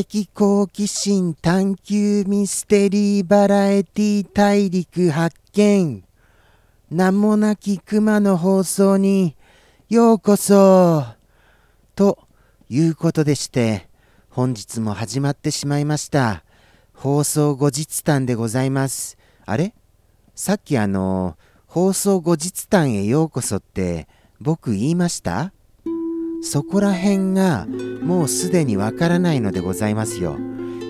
的好奇心探求ミステリーバラエティ大陸発見。名もなき熊の放送にようこそ。ということでして本日も始まってしまいました。放送後日談でございます。あれ？さっきあの放送後日談へようこそって僕言いました？そこら辺がもうすでにわからないのでございますよ。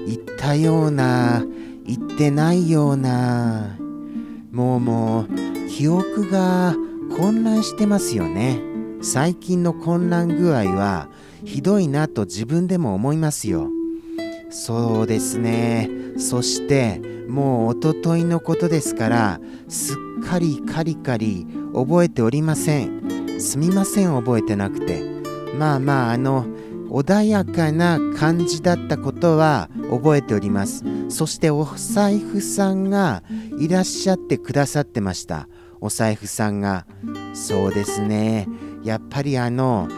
言ったような、言ってないような、もうもう記憶が混乱してますよね。最近の混乱具合はひどいなと自分でも思いますよ。そうですね。そしてもうおとといのことですからすっかりカリカリ覚えておりません。すみません覚えてなくて。まあまああの穏やかな感じだったことは覚えております。そしてお財布さんがいらっしゃってくださってました。お財布さんがそうですね。やっぱりあの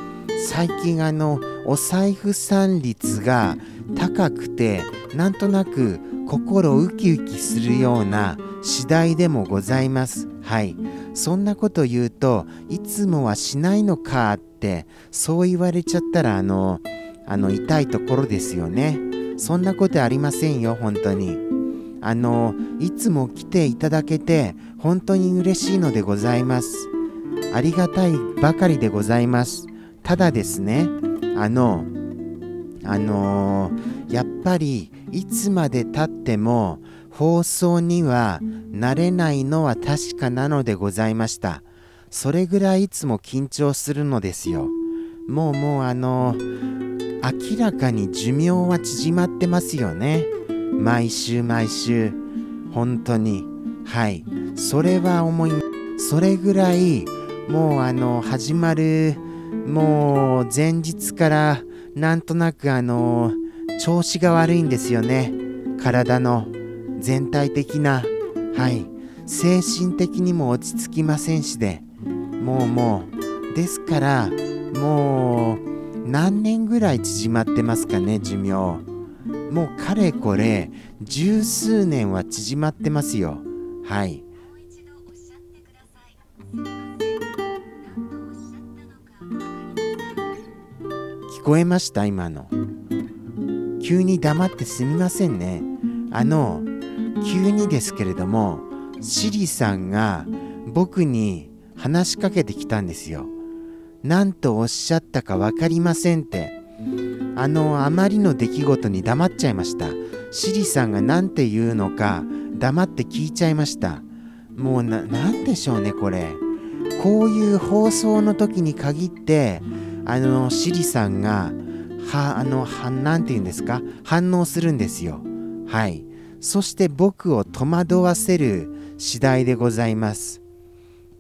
最近あのお財布さん率が高くてなんとなく心ウキウキするような次第でもございます。はい。そんなこと言うといつもはしないのかってそう言われちゃったらあのあの痛いところですよね。そんなことありませんよ本当に。あのいつも来ていただけて本当に嬉しいのでございます。ありがたいばかりでございます。ただですねあのあのー、やっぱりいつまでたっても放送にはなれないのは確かなのでございました。それぐらいいつも緊張するのですよ。もうもうあの明らかに寿命は縮まってますよね。毎週毎週。本当に。はい。それは思い、それぐらいもうあの始まるもう前日からなんとなくあの調子が悪いんですよね。体の。全体的な、はい、精神的にも落ち着きませんしで、もうもう、ですから、もう、何年ぐらい縮まってますかね、寿命。もうかれこれ、十数年は縮まってますよ。はい。聞こえました？今の。急に黙ってすみませんね。あの、急にですけれどもシリさんが僕に話しかけてきたんですよ。何とおっしゃったか分かりませんって。あのあまりの出来事に黙っちゃいました。シリさんが何て言うのか黙って聞いちゃいました。もう何でしょうねこれ。こういう放送の時に限ってあのシリさんがはあの何て言うんですか？反応するんですよ。はい。そして僕を戸惑わせる次第でございます。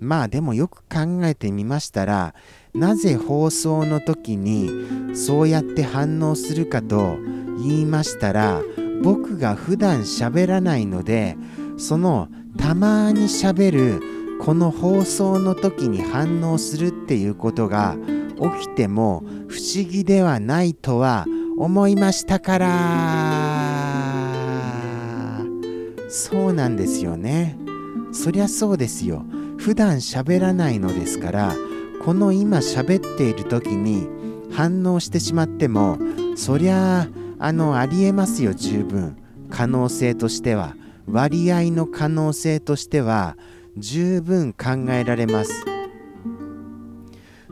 まあでもよく考えてみましたらなぜ放送の時にそうやって反応するかと言いましたら僕が普段喋らないのでそのたまに喋るこの放送の時に反応するっていうことが起きても不思議ではないとは思いましたから。そうなんですよね。そりゃそうですよ。普段喋らないのですから、この今喋っている時に反応してしまっても、そりゃあのありえますよ十分。可能性としては。割合の可能性としては十分考えられます。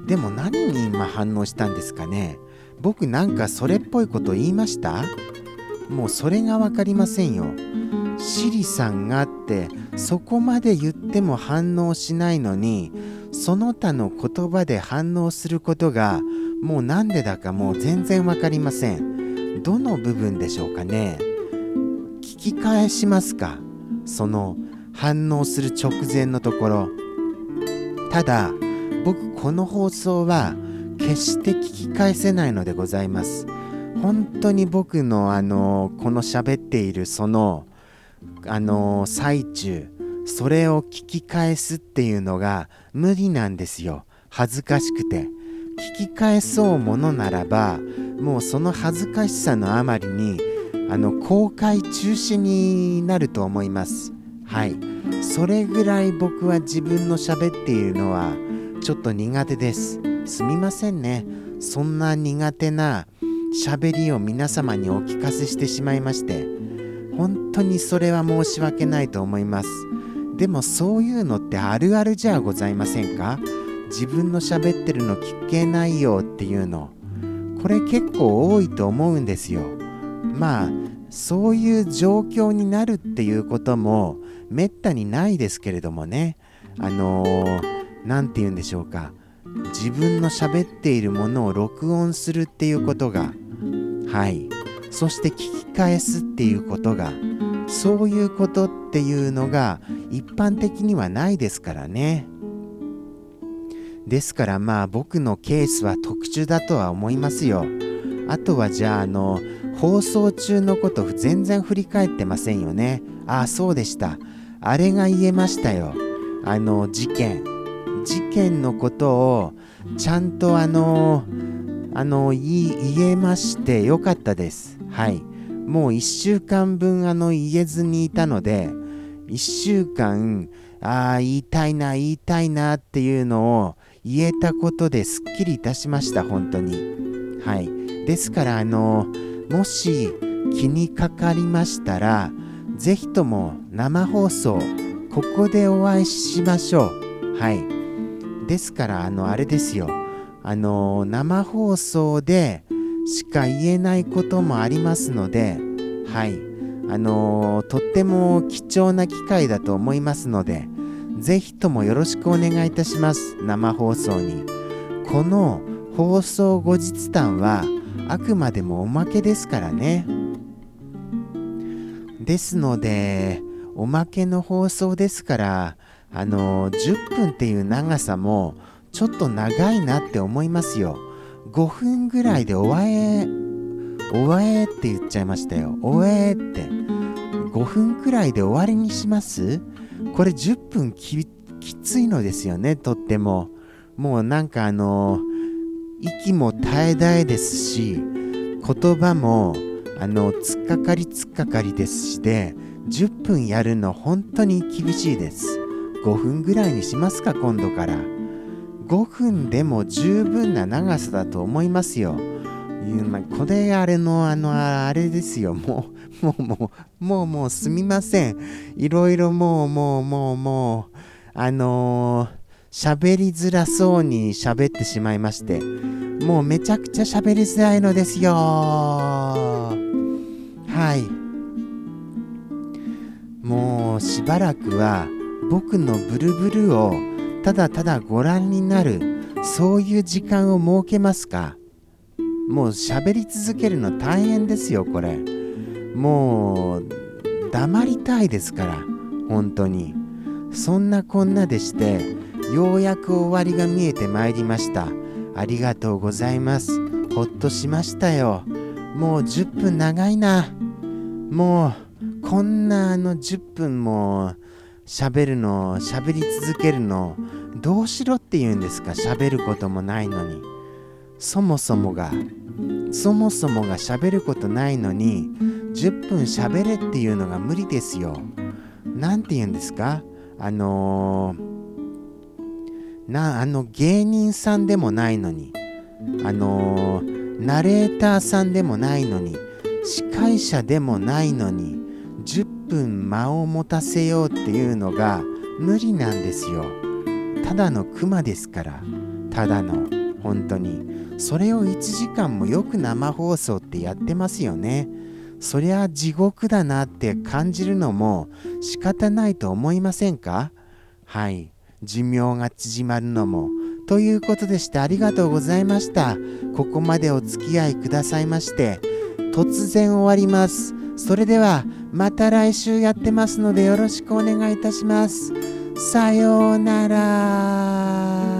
でも何に今反応したんですかね僕なんかそれっぽいこと言いました？もうそれが分かりませんよ。シリさんがってそこまで言っても反応しないのにその他の言葉で反応することがもうなんでだかもう全然分かりません。どの部分でしょうかね。聞き返しますか。その反応する直前のところ。ただ僕この放送は決して聞き返せないのでございます。本当に僕のあのこの喋っているそのあの最中それを聞き返すっていうのが無理なんですよ。恥ずかしくて。聞き返そうものならばもうその恥ずかしさのあまりにあの公開中止になると思います。はい。それぐらい僕は自分の喋っているのはちょっと苦手です。すみませんね。そんな苦手な喋りを皆様にお聞かせしてしまいまして。本当にそれは申し訳ないと思います。でもそういうのってあるあるじゃございませんか？自分の喋ってるの聞けないよっていうの。これ結構多いと思うんですよ。まあそういう状況になるっていうこともめったにないですけれどもね。あの何、ー、て言うんでしょうか。自分の喋っているものを録音するっていうことがはい。そして聞き返すっていうことがそういうことっていうのが一般的にはないですからね。ですからまあ僕のケースは特殊だとは思いますよ。あとはじゃああの放送中のこと全然振り返ってませんよね。ああそうでした。あれが言えましたよ。あの事件。事件のことをちゃんとあのあの言えましてよかったです。はい。もう1週間分あの言えずにいたので1週間ああ言いたいな言いたいなっていうのを言えたことですっきりいたしました本当に。はい。ですからあのもし気にかかりましたらぜひとも生放送ここでお会いしましょう。はい。ですからあのあれですよ。あの生放送でしか言えないこともありますのではい。あのとっても貴重な機会だと思いますのでぜひともよろしくお願いいたします。生放送に。この放送後日談はあくまでもおまけですからね。ですのでおまけの放送ですからあの10分っていう長さもちょっと長いなって思いますよ。5分ぐらいで終わえ終わえって言っちゃいましたよ。終えって。5分くらいで終わりにします？これ10分きついのですよねとっても。もうなんかあの息も絶え絶えですし言葉もあの突っかかり突っかかりですしで10分やるの本当に厳しいです。5分ぐらいにしますか今度から。5分でも十分な長さだと思いますよ。これあれのあのあれですよ。もうもうもうもうもうすみません。いろいろもうもうもうもうあのー、喋りづらそうに喋ってしまいまして。もうめちゃくちゃ喋りづらいのですよ。はい。もうしばらくは僕のブルブルをただただご覧になるそういう時間を設けますか？もう喋り続けるの大変ですよこれ。もう黙りたいですから本当に。そんなこんなでしてようやく終わりが見えてまいりました。ありがとうございます。ほっとしましたよ。もう10分長いな。もうこんなあの10分も喋るの喋り続けるのどうしろって言うんですか？喋ることもないのに。そもそもがそもそもが喋ることないのに10分喋れっていうのが無理ですよ。何て言うんですか？あのー、なあの芸人さんでもないのに。あのー、ナレーターさんでもないのに。司会者でもないのに。分間を持たせようっていうのが無理なんですよ。ただのクマですから。ただの本当に。それを1時間もよく生放送ってやってますよね。そりゃ地獄だなって感じるのも仕方ないと思いませんか？はい。寿命が縮まるのも。ということでしてありがとうございました。ここまでお付き合いくださいまして。突然終わります。それではまた来週やってますのでよろしくお願いいたします。さようなら。